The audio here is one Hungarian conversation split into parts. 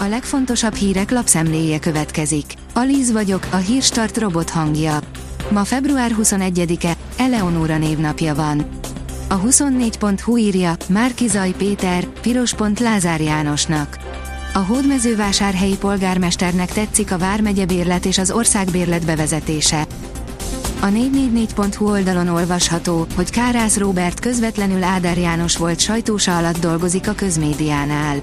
A legfontosabb hírek lapszemléje következik. Alíz vagyok, a hírstart robot hangja. Ma február 21-e, Eleonóra névnapja van. A 24.hu írja, Márkizaj Péter, piros pont Lázár Jánosnak. A hódmezővásárhelyi polgármesternek tetszik a Vármegye bérlet és az országbérlet bevezetése. A 444.hu oldalon olvasható, hogy Kárász Róbert közvetlenül Áder János volt sajtósa alatt dolgozik a közmédiánál.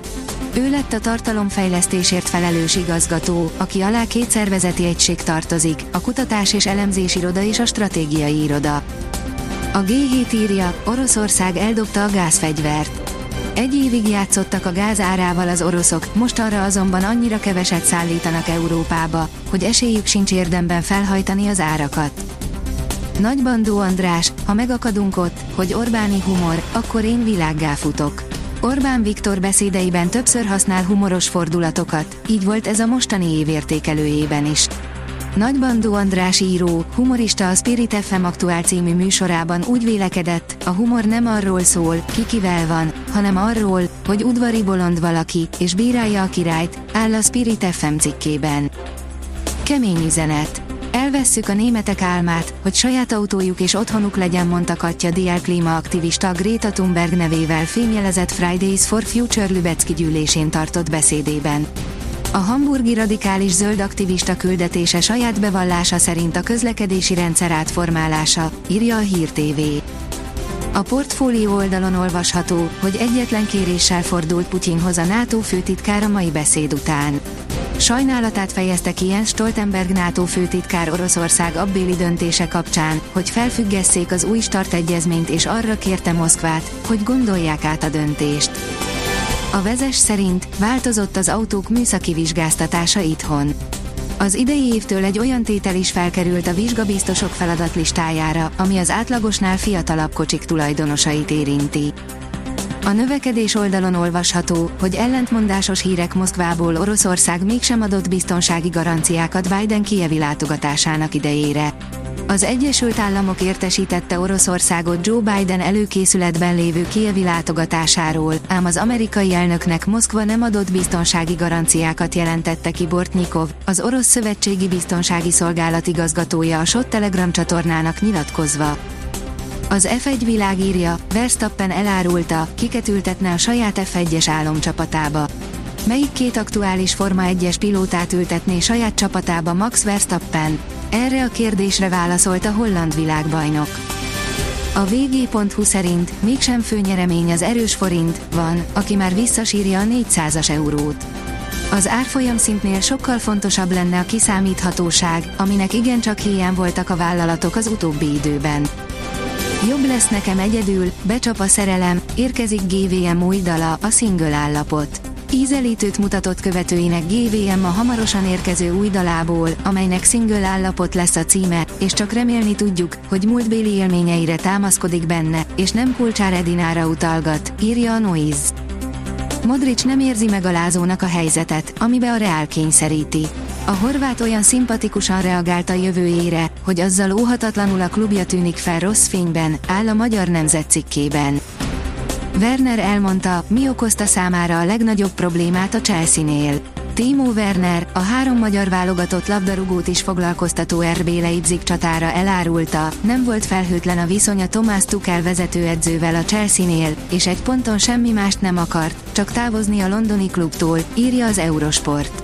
Ő lett a tartalomfejlesztésért felelős igazgató, aki alá két szervezeti egység tartozik, a kutatás és elemzés iroda és a stratégiai iroda. A G7 írja, Oroszország eldobta a gázfegyvert. Egy évig játszottak a gáz árával az oroszok, most arra azonban annyira keveset szállítanak Európába, hogy esélyük sincs érdemben felhajtani az árakat. Nagybandó András, ha megakadunk ott, hogy Orbáni humor, akkor én világgá futok. Orbán Viktor beszédeiben többször használ humoros fordulatokat, így volt ez a mostani évértékelőjében is. Nagybandó András író, humorista a Spirit FM Aktuál című műsorában úgy vélekedett, a humor nem arról szól, ki kivel van, hanem arról, hogy udvari bolond valaki, és bírálja a királyt, áll a Spirit FM cikkében. Kemény üzenet. Elvesszük a németek álmát, hogy saját autójuk és otthonuk legyen, mondta Katja Diel klímaaktivista Greta Thunberg nevével fémjelezett Fridays for Future Lübecki gyűlésén tartott beszédében. A hamburgi radikális zöld aktivista küldetése saját bevallása szerint a közlekedési rendszer átformálása, írja a Hír TV. A portfólió oldalon olvasható, hogy egyetlen kéréssel fordult Putyinhoz a NATO főtitkára mai beszéd után. Sajnálatát fejezte ki Jens Stoltenberg NATO főtitkár Oroszország abbéli döntése kapcsán, hogy felfüggesszék az új start egyezményt és arra kérte Moszkvát, hogy gondolják át a döntést. A vezes szerint változott az autók műszaki vizsgáztatása itthon. Az idei évtől egy olyan tétel is felkerült a vizsgabiztosok feladatlistájára, ami az átlagosnál fiatalabb kocsik tulajdonosait érinti. A növekedés oldalon olvasható, hogy ellentmondásos hírek Moszkvából Oroszország mégsem adott biztonsági garanciákat Biden kievi látogatásának idejére. Az Egyesült Államok értesítette Oroszországot Joe Biden előkészületben lévő kievi látogatásáról, ám az amerikai elnöknek Moszkva nem adott biztonsági garanciákat jelentette ki Bortnyikov, az orosz szövetségi biztonsági szolgálat igazgatója a SOT Telegram csatornának nyilatkozva. Az F1 világírja, Verstappen elárulta, kiket ültetne a saját F1-es álomcsapatába. Melyik két aktuális Forma 1-es pilótát ültetné saját csapatába Max Verstappen? Erre a kérdésre válaszolt a holland világbajnok. A vg.hu szerint mégsem főnyeremény az erős forint, van, aki már visszasírja a 400-as eurót. Az árfolyam szintnél sokkal fontosabb lenne a kiszámíthatóság, aminek igencsak hiány voltak a vállalatok az utóbbi időben. Jobb lesz nekem egyedül, becsap a szerelem, érkezik GVM új dala, a single állapot. Ízelítőt mutatott követőinek GVM a hamarosan érkező új dalából, amelynek single állapot lesz a címe, és csak remélni tudjuk, hogy múltbéli élményeire támaszkodik benne, és nem Kulcsár Edinára utalgat, írja a Noise. Modric nem érzi meg a lázónak a helyzetet, amibe a Real kényszeríti. A horvát olyan szimpatikusan reagált a jövőjére, hogy azzal óhatatlanul a klubja tűnik fel rossz fényben, áll a magyar nemzet cikkében. Werner elmondta, mi okozta számára a legnagyobb problémát a Chelsea-nél. Timo Werner, a három magyar válogatott labdarúgót is foglalkoztató RB Leipzig csatára elárulta, nem volt felhőtlen a viszony a Thomas Tuchel vezetőedzővel a Chelsea-nél, és egy ponton semmi mást nem akart, csak távozni a londoni klubtól, írja az Eurosport.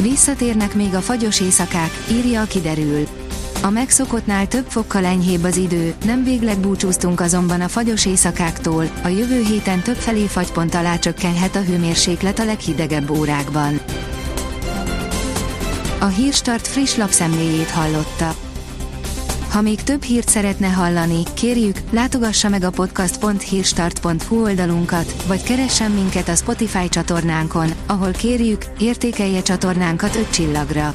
Visszatérnek még a fagyos éjszakák, írja a kiderül. A megszokottnál több fokkal enyhébb az idő, nem végleg búcsúztunk azonban a fagyos éjszakáktól, a jövő héten több felé fagypont alá csökkenhet a hőmérséklet a leghidegebb órákban. A Hírstart friss lapszemléjét hallotta. Ha még több hírt szeretne hallani, kérjük, látogassa meg a podcast.hírstart.hu oldalunkat, vagy keressen minket a Spotify csatornánkon, ahol kérjük, értékelje csatornánkat 5 csillagra.